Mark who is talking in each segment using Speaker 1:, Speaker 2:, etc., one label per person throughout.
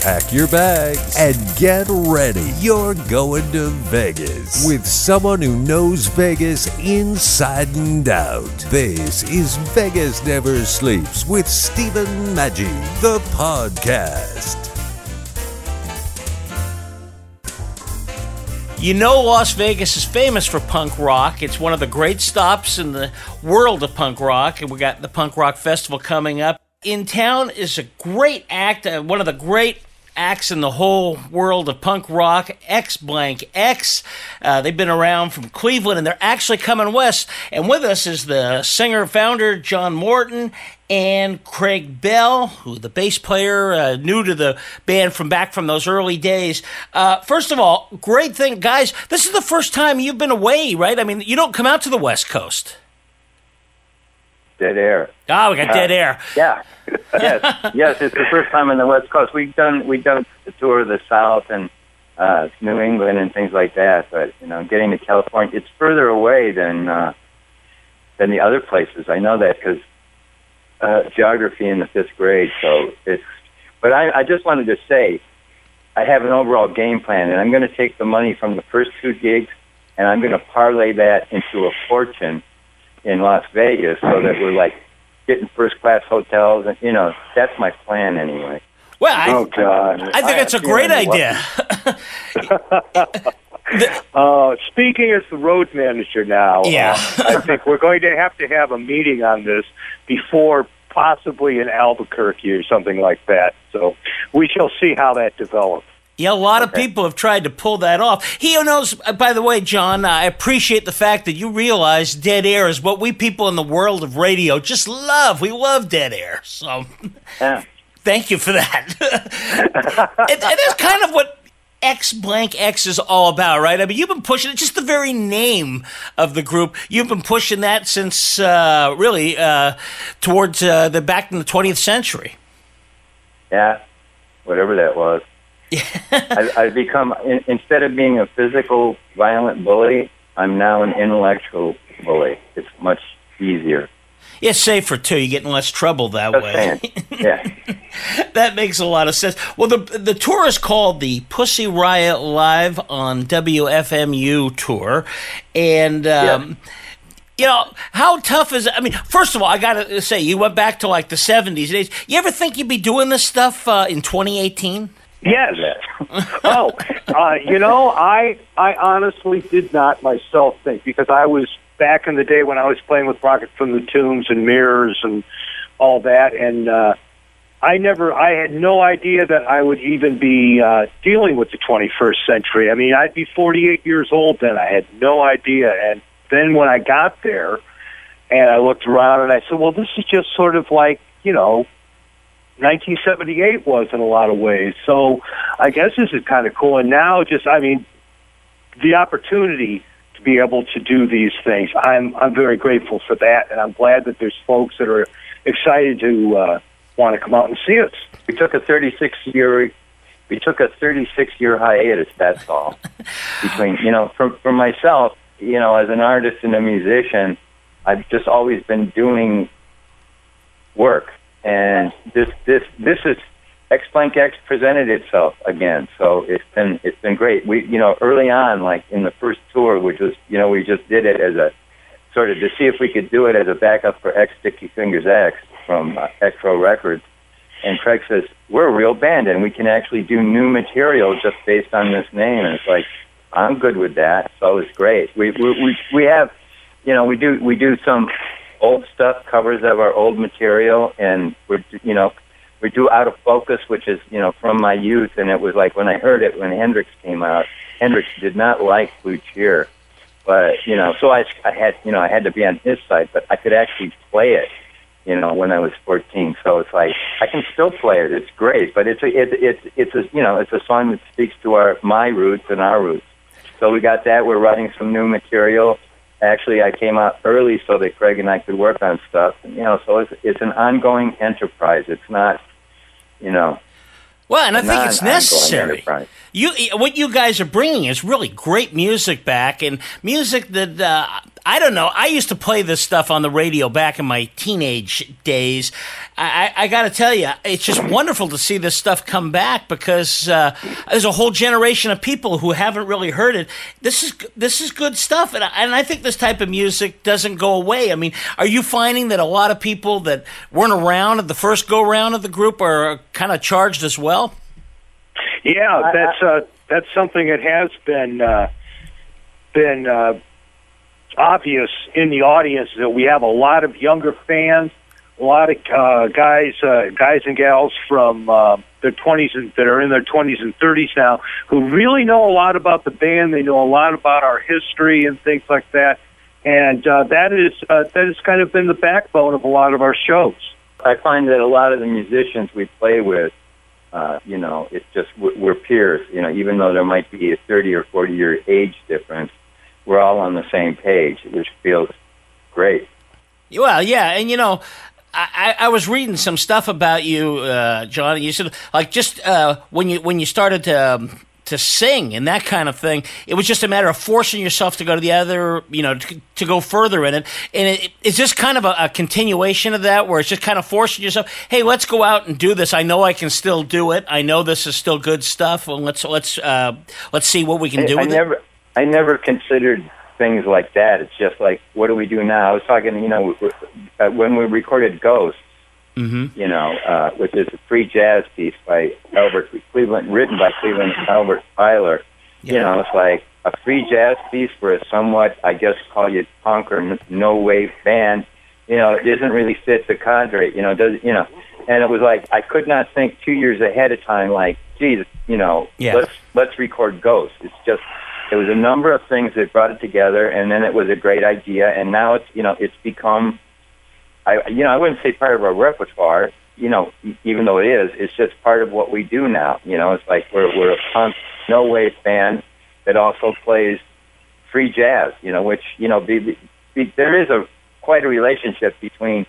Speaker 1: Pack your bags and get ready. You're going to Vegas with someone who knows Vegas inside and out. This is Vegas Never Sleeps with Stephen Maggi, the podcast.
Speaker 2: You know, Las Vegas is famous for punk rock. It's one of the great stops in the world of punk rock, and we got the Punk Rock Festival coming up. In town is a great act, uh, one of the great acts in the whole world of punk rock, X Blank X. Uh, they've been around from Cleveland and they're actually coming west. And with us is the singer founder, John Morton, and Craig Bell, who the bass player, uh, new to the band from back from those early days. Uh, first of all, great thing, guys. This is the first time you've been away, right? I mean, you don't come out to the West Coast.
Speaker 3: Dead air.
Speaker 2: Ah, we got dead air.
Speaker 3: Yeah. yes. Yes. It's the first time in the West Coast. We've done we've done the tour of the South and uh, New England and things like that. But you know, getting to California, it's further away than uh, than the other places. I know that because uh, geography in the fifth grade. So it's. But I, I just wanted to say, I have an overall game plan, and I'm going to take the money from the first two gigs, and I'm going to parlay that into a fortune in Las Vegas, so that we're like getting first class hotels, and you know that's my plan anyway.
Speaker 2: Well, I,
Speaker 3: oh God,
Speaker 2: I think it's a great idea.
Speaker 4: Uh, speaking as the road manager now,
Speaker 2: Yeah.
Speaker 4: uh, I think we're going to have to have a meeting on this before possibly in Albuquerque or something like that. So we shall see how that develops.
Speaker 2: Yeah, a lot of people have tried to pull that off. He who knows, uh, by the way, John, I appreciate the fact that you realize dead air is what we people in the world of radio just love. We love dead air. So
Speaker 3: Yeah.
Speaker 2: thank you for that. and, and that's kind of what X blank X is all about, right? I mean, you've been pushing it, just the very name of the group. You've been pushing that since uh, really uh, towards uh, the back in the 20th century.
Speaker 3: Yeah, whatever that was. I, I've become in, instead of being a physical, violent bully, I'm now an intellectual bully. It's much easier.
Speaker 2: It's safer too. You get in less trouble that
Speaker 3: Just
Speaker 2: way.
Speaker 3: Yeah.
Speaker 2: that makes a lot of sense. Well, the the tour is called the Pussy Riot Live on WFMU tour, and. Um, You know how tough is it? I mean, first of all, I gotta say, you went back to like the '70s days. You ever think you'd be doing this stuff uh, in 2018?
Speaker 4: Yes. oh, uh, you know, I I honestly did not myself think because I was back in the day when I was playing with Rocket from the Tombs and Mirrors and all that, and uh, I never, I had no idea that I would even be uh, dealing with the 21st century. I mean, I'd be 48 years old then. I had no idea, and then when I got there, and I looked around and I said, well, this is just sort of like you know 1978 was in a lot of ways. So I guess this is kind of cool. And now, just I mean, the opportunity to be able to do these things, I'm I'm very grateful for that, and I'm glad that there's folks that are excited to uh, want to come out and see us.
Speaker 3: We took a 36 year we took a 36 year hiatus. That's all. Between you know, for for myself, you know, as an artist and a musician, I've just always been doing work, and this this this is X blank X presented itself again. So it's been it's been great. We you know early on, like in the first tour, which was you know we just did it as a sort of to see if we could do it as a backup for X Sticky Fingers X from uh, Ecro Records. And Craig says, we're a real band and we can actually do new material just based on this name. And it's like, I'm good with that. So it's great. We, we, we, we have, you know, we do, we do some old stuff, covers of our old material. And we're, you know, we do Out of Focus, which is, you know, from my youth. And it was like when I heard it, when Hendrix came out, Hendrix did not like Blue Cheer. But, you know, so I, I had, you know, I had to be on his side, but I could actually play it you know, when I was 14. So it's like I can still play it. It's great, but it's a it, it's it's a you know it's a song that speaks to our my roots and our roots. So we got that. We're writing some new material, actually I came out early so that Craig and I could work on stuff. And, you know, so it's it's an ongoing enterprise. It's not, you know.
Speaker 2: Well, and I think it's necessary.
Speaker 3: enterprise.
Speaker 2: You, what you guys are bringing is really great music back, and music that uh, I don't know. I used to play this stuff on the radio back in my teenage days. I, I, I got to tell you, it's just wonderful to see this stuff come back because uh, there's a whole generation of people who haven't really heard it. This is this is good stuff, and I, and I think this type of music doesn't go away. I mean, are you finding that a lot of people that weren't around at the first go round of the group are kind of charged as well?
Speaker 4: Yeah, that's uh, that's something that has been uh, been obvious in the audience that we have a lot of younger fans, a lot of uh, guys uh, guys and gals from uh, their twenties and that are in their twenties and thirties now who really know a lot about the band. They know a lot about our history and things like that, and uh, that is uh, that has kind of been the backbone of a lot of our shows.
Speaker 3: I find that a lot of the musicians we play with, uh, you know, it's just we're, peers. You know, even though there might be a thirty or forty year age difference, we're all on the same page, which feels great.
Speaker 2: Well, yeah, and you know, I, I was reading some stuff about you, uh, John. You said like just uh, when you when you started to um, to sing and that kind of thing, it was just a matter of forcing yourself to go to the other, you know, to, to go further in it. And it, it's just kind of a, a continuation of that, where it's just kind of forcing yourself. Hey, let's go out and do this. I know I can still do it. I know this is still good stuff. Well, let's let's uh, let's see what we can do
Speaker 3: I, I
Speaker 2: with it.
Speaker 3: I never considered things like that. It's just like, what do we do now? I was talking, you know, uh, when we recorded Ghosts,
Speaker 2: Mm-hmm.
Speaker 3: you know, uh, which is a free jazz piece by Albert Cleveland, written by Cleveland Albert Ayler. You know, it's like a free jazz piece for a somewhat, I guess, call you punk or no wave band. You know, it doesn't really fit the cadre. You know, does you know? And it was like I could not think two years ahead of time. Like, geez, you know,
Speaker 2: Yeah.
Speaker 3: let's let's record Ghosts. It's just it was a number of things that brought it together, and then it was a great idea. And now it's you know it's become I you know I wouldn't say part of our repertoire. You know, even though it is, it's just part of what we do now. You know, it's like we're we're a punk no wave band that also plays free jazz. You know, which you know be, be, there is a quite a relationship between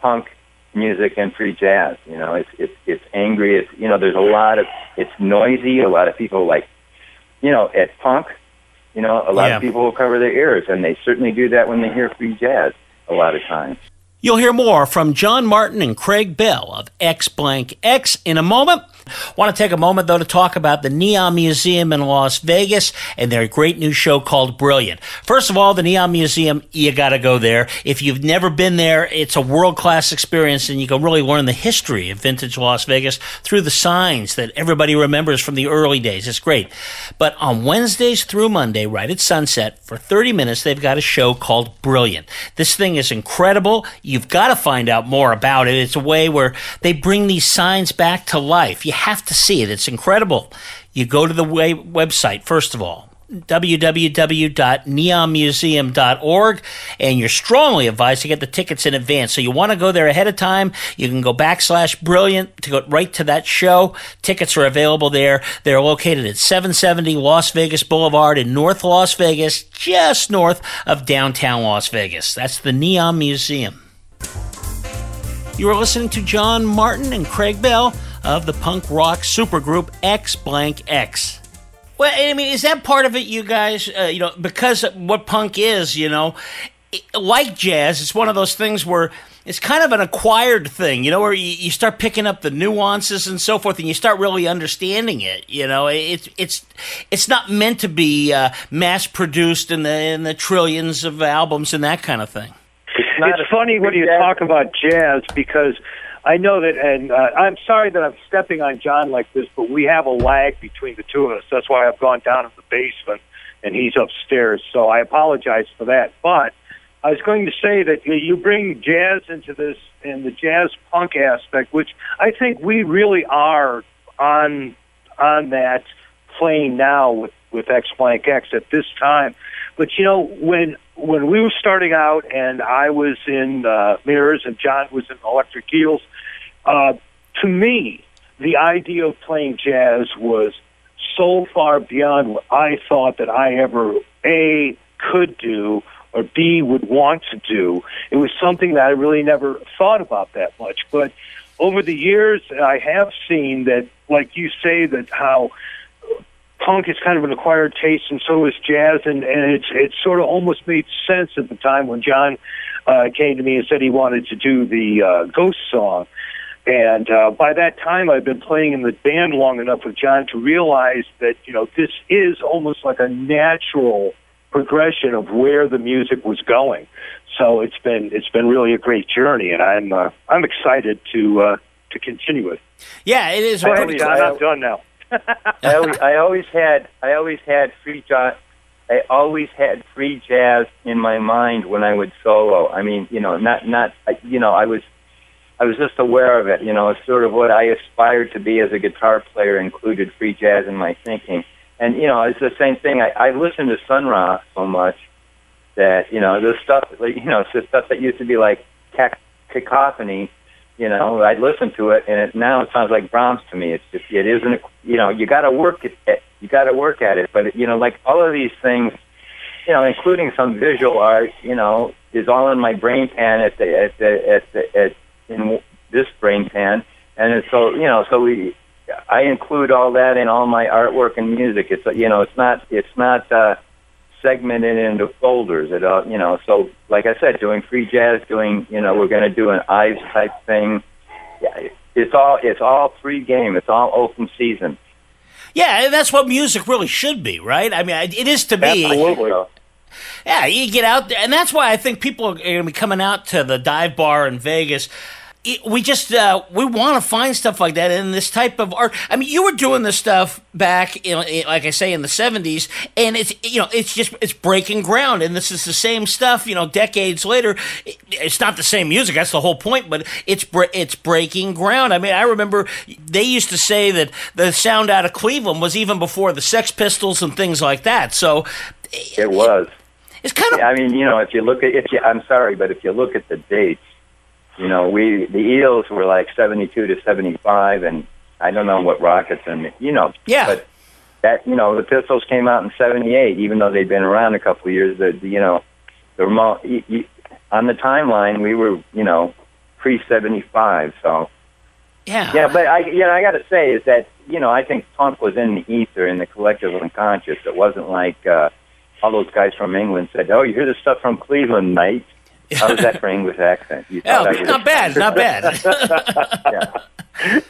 Speaker 3: punk music and free jazz. You know, it's it's it's angry. It's you know there's a lot of it's noisy. A lot of people like you know at punk. You know, a lot
Speaker 2: Yeah.
Speaker 3: of people will cover their ears, and they certainly do that when they hear free jazz. A lot of times.
Speaker 2: You'll hear more from John Morton and Craig Bell of X Blank X in a moment. Want to take a moment though to talk about the Neon Museum in Las Vegas and their great new show called Brilliant. First of all, the Neon Museum, you got to go there. If you've never been there, it's a world class experience and you can really learn the history of vintage Las Vegas through the signs that everybody remembers from the early days. It's great. But on Wednesdays through Monday, right at sunset, for 30 minutes, they've got a show called Brilliant. This thing is incredible. You've got to find out more about it. It's a way where they bring these signs back to life. You have to see it. It's incredible. You go to the way- website, first of all, www.neonmuseum.org and you're strongly advised to get the tickets in advance so you want to go there ahead of time you can go backslash brilliant to go right to that show tickets are available there they're located at 770 las vegas boulevard in north las vegas just north of downtown las vegas that's the neon museum you are listening to John Morton and Craig Bell of the punk rock supergroup X Blank X. Well, I mean, is that part of it, you guys? Uh, you know, because what punk is, you know, like jazz, it's one of those things where it's kind of an acquired thing, you know, where you, you start picking up the nuances and so forth, and you start really understanding it. You know, it's it's it's not meant to be uh, mass produced in the in the trillions of albums and that kind of thing.
Speaker 4: It's funny when you
Speaker 3: jazz-
Speaker 4: talk about jazz because I know that, and uh, I'm sorry that I'm stepping on John like this, but we have a lag between the two of us. That's why I've gone down to the basement and he's upstairs. So I apologize for that. But I was going to say that you- you bring jazz into this and the jazz punk aspect, which I think we really are on on that plane now with with X Blank X at this time. But you know when when we were starting out and I was in uh, Mirrors and John was in Electric Eels, uh, to me the idea of playing jazz was so far beyond what I thought that I ever a could do or B would want to do. It was something that I really never thought about that much. But over the years, I have seen that, like you say, that how punk is kind of an acquired taste, and so is jazz, and and it's it sort of almost made sense at the time when John uh, came to me and said he wanted to do the uh, Ghost song. And uh, by that time, I'd been playing in the band long enough with John to realize that you know this is almost like a natural progression of where the music was going. So it's been it's been really a great journey, and I'm uh, I'm excited to uh, to continue it.
Speaker 2: Yeah, it is. Pretty
Speaker 4: John. I'm done now.
Speaker 3: I always, I always had I always had free jazz. I always had free jazz in my mind when I would solo. I mean, you know, not not you know, I was I was just aware of it. You know, it's sort of what I aspired to be as a guitar player. Included free jazz in my thinking, and you know, it's the same thing. I, I listened to Sun Ra so much that you know the stuff, like, you know, it's the stuff that used to be like cac- cacophony. You know, I'd listen to it, and it now it sounds like Brahms to me. It's just it isn't. You know, you got to work at it. You got to work at it. But you know, like all of these things, you know, including some visual art, you know, is all in my brain pan at the at the at the at in this brain pan, and it's so you know, so we. I include all that in all my artwork and music. It's you know, it's not it's not uh, segmented into folders all. You know, so like I said, doing free jazz, doing you know, we're going to do an Ives type thing. Yeah, it's all it's all free game. It's all open season.
Speaker 2: Yeah, and that's what music really should be, right? I mean, it is to me.
Speaker 4: Absolutely.
Speaker 2: Yeah, you get out there, and that's why I think people are going to be coming out to the dive bar in Vegas. It- We just uh, we want to find stuff like that in this type of art. I mean, you were doing this stuff back, in, in- like I say, in the '70s, and it's you know it's just it's breaking ground, and this is the same stuff. You know, decades later, It- it's not the same music. That's the whole point, but it's it's breaking ground. I mean, I remember they used to say that the sound out of Cleveland was even before the Sex Pistols and things like that. So
Speaker 3: It was.
Speaker 2: it's kind of
Speaker 3: I mean, you know, if you look at if you, I'm sorry, but if you look at the dates, you know, we the Eels were like 72 to 75, and I don't know what Rockets and you know,
Speaker 2: Yeah.
Speaker 3: but that you know, the Pistols came out in 78, even though they'd been around a couple of years. The, the you know, the remote y- y- on the timeline, we were you know pre 75, so.
Speaker 2: yeah
Speaker 3: Yeah, but I, you know, I got to say is that you know I think punk was in the ether, in the collective unconscious. It wasn't like uh, all those guys from England said, "Oh, you hear this stuff from Cleveland, mate." How was that for English accent? You
Speaker 2: Oh,
Speaker 3: thought I was-
Speaker 2: not bad, not bad.
Speaker 3: yeah.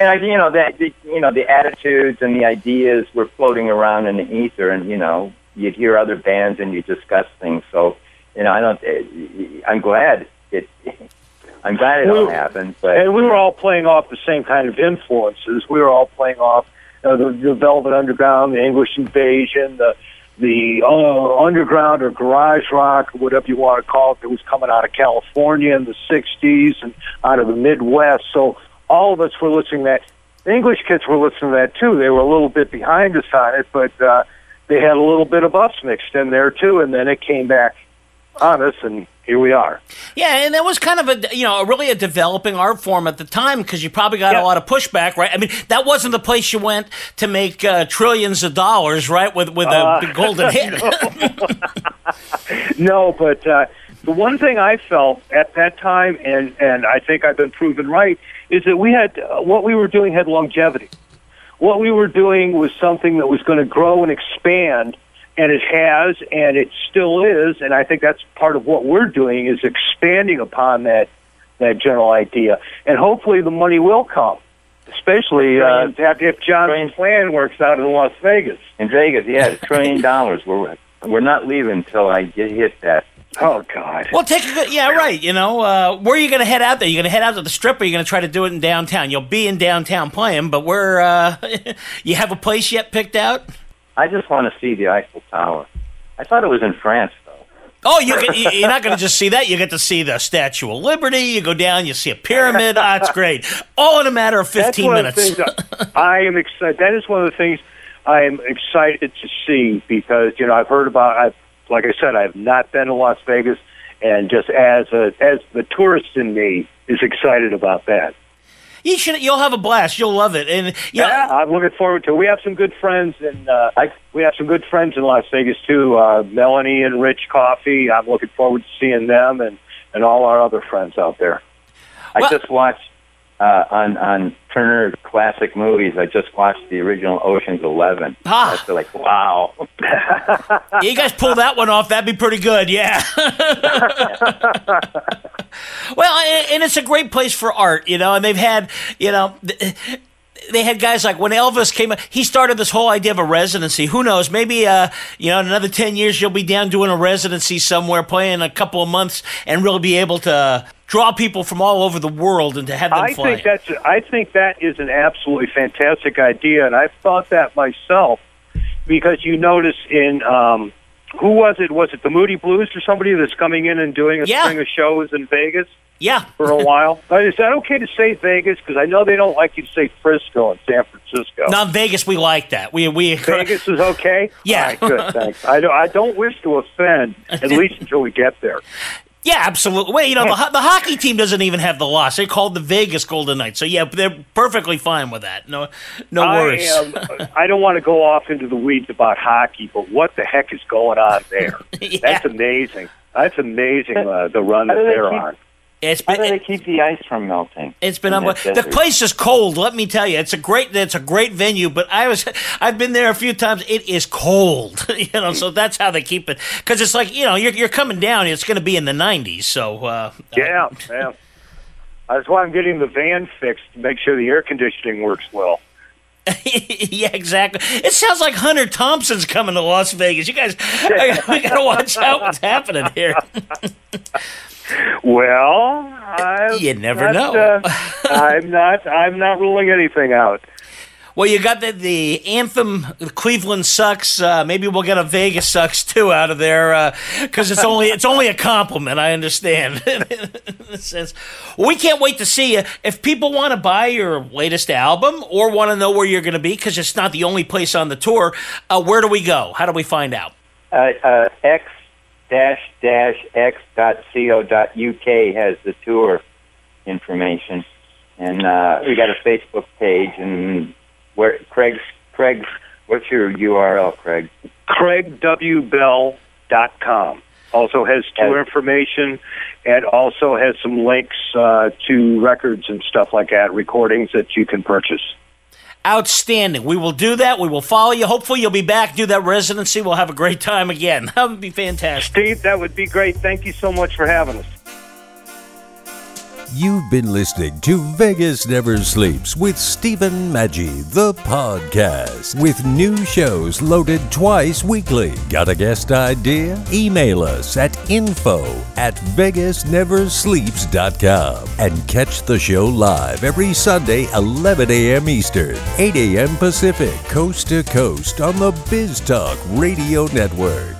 Speaker 3: And I, you know that the, you know the attitudes and the ideas were floating around in the ether, and you know you'd hear other bands and you discuss things. So you know I don't. eh, I'm glad it. I'm glad it all
Speaker 4: Well,
Speaker 3: happened, but
Speaker 4: and we were all playing off the same kind of influences. We were all playing off you know, the, the Velvet Underground, the English Invasion, the the uh, underground or garage rock, whatever you want to call it, that was coming out of California in the '60s and out of the Midwest. So all of us were listening to that. The English kids were listening to that too. They were a little bit behind us on it, but uh, they had a little bit of us mixed in there too. And then it came back on us, and here we are.
Speaker 2: yeah, and that was kind of a you know really a developing art form at the time because you probably got
Speaker 4: Yeah.
Speaker 2: a lot of pushback, right? I mean, that wasn't the place you went to make uh, trillions of dollars, right? With with a
Speaker 4: Uh,
Speaker 2: big golden hit.
Speaker 4: No, but uh, the one thing I felt at that time, and and I think I've been proven right, is that we had uh, what we were doing had longevity. What we were doing was something that was going to grow and expand, and it has, and it still is, and I think that's part of what we're doing is expanding upon that that general idea, and hopefully the money will come, especially uh, if if John's
Speaker 3: Train-
Speaker 4: plan works out in Las Vegas.
Speaker 3: in Vegas, yeah, a trillion dollars. We're we're not leaving until I get hit that.
Speaker 4: Oh God.
Speaker 2: Well, take a good, yeah, right. You know, uh, where are you going to head out there? You're going to head out to the strip, or you're going to try to do it in downtown? You'll be in downtown playing, but where? Uh, you have a place yet picked out?
Speaker 3: I just want to see the Eiffel Tower. I thought it was in France, though.
Speaker 2: Oh, you get, you- you're not going to just see that. You get to see the Statue of Liberty. You go down, you see a pyramid. Ah, it's great. All in a matter of 15
Speaker 4: That's one
Speaker 2: minutes.
Speaker 4: Of I, I am excited. That is one of the things I am excited to see because you know I've heard about. I've like I said, I have not been to Las Vegas, and just as a as the tourist in me is excited about that.
Speaker 2: You should. You'll have a blast. You'll love it. And you know,
Speaker 4: Yeah, I'm looking forward to. it. We have some good friends, and uh, I, we have some good friends in Las Vegas too. Uh, Melanie and Rich Coffee. I'm looking forward to seeing them and and all our other friends out there.
Speaker 3: I
Speaker 2: Well-
Speaker 3: just watched uh, on on Turner Classic Movies. I just watched the original Ocean's Eleven.
Speaker 2: Ah.
Speaker 3: Like wow.
Speaker 2: you guys pull that one off. That'd be pretty good. Yeah. well, and it's a great place for art, you know. And they've had, you know. Th- They had guys like when Elvis came, up, he started this whole idea of a residency. Who knows? Maybe, uh, you know, in another 10 years, you'll be down doing a residency somewhere, playing a couple of months, and really be able to draw people from all over the world and to have them
Speaker 4: I
Speaker 2: fly.
Speaker 4: think that's I think that is an absolutely fantastic idea, and I've thought that myself because you notice in um, who was it? Was it the Moody Blues or somebody that's coming in and doing a
Speaker 2: Yeah.
Speaker 4: string of shows in Vegas
Speaker 2: yeah.
Speaker 4: for a while? Uh, Is that okay to say Vegas? Because I know they don't like you to say Frisco and San Francisco.
Speaker 2: Now, in Vegas, we like that. We, we,
Speaker 4: Vegas is okay.
Speaker 2: Yeah.
Speaker 4: All right, good. Thanks. I don't. I don't wish to offend, at least until we get there.
Speaker 2: Yeah, absolutely. Well, you know, the, ho- the hockey team doesn't even have the loss. They're called the Vegas Golden Knights. So, yeah, they're perfectly fine with that. No no
Speaker 4: I
Speaker 2: worries.
Speaker 4: am. I don't want to go off into the weeds about hockey, but what the heck is going on there?
Speaker 2: Yeah.
Speaker 4: That's amazing. That's amazing. Uh, the run that
Speaker 3: do they
Speaker 4: they're
Speaker 3: keep-
Speaker 4: on.
Speaker 2: It's
Speaker 3: How do they
Speaker 2: been,
Speaker 3: keep the ice from melting?
Speaker 2: it's been unbelievable. The place is cold, let me tell you. It's a great it's a great venue, but I was I've been there a few times. It is cold, you know, so that's how they keep it cuz it's like, you know, you're you're coming down, it's going to be in the 90s. So, uh
Speaker 4: Yeah, yeah. That's why I'm getting the van fixed to make sure the air conditioning works well.
Speaker 2: yeah, exactly. It sounds like Hunter Thompson's coming to Las Vegas. You guys, we got to watch out what's happening here.
Speaker 4: Well, I'm
Speaker 2: You never
Speaker 4: not,
Speaker 2: know.
Speaker 4: uh, I'm not. I'm not ruling anything out.
Speaker 2: Well, you got the, the anthem, Cleveland sucks. Uh, maybe we'll get a Vegas sucks too out of there because it's only it's only a compliment. I understand. Sense. we can't wait to see you. If people want to buy your latest album or want to know where you're going to be, because it's not the only place on the tour, uh, where do we go? How do we find out?
Speaker 3: Uh, uh, x dash dash x dot co dot uk has the tour information, and uh, we got a Facebook page. And where Craig's Craig's what's your URL, Craig?
Speaker 4: CraigWBell.com also has tour information and also has some links uh, to records and stuff like that, recordings that you can purchase.
Speaker 2: Outstanding. We will do that. We will follow you. Hopefully, you'll be back. Do that residency. We'll have a great time again. That would be fantastic.
Speaker 4: Steve, that would be great. Thank you so much for having us.
Speaker 1: You've been listening to Vegas Never Sleeps with Stephen Maggi, the podcast, with new shows loaded twice weekly. Got a guest idea? Email us at info at vegasneversleeps.com and catch the show live every Sunday, 11 a.m. Eastern, 8 a.m. Pacific, coast to coast on the Biz Talk Radio Network.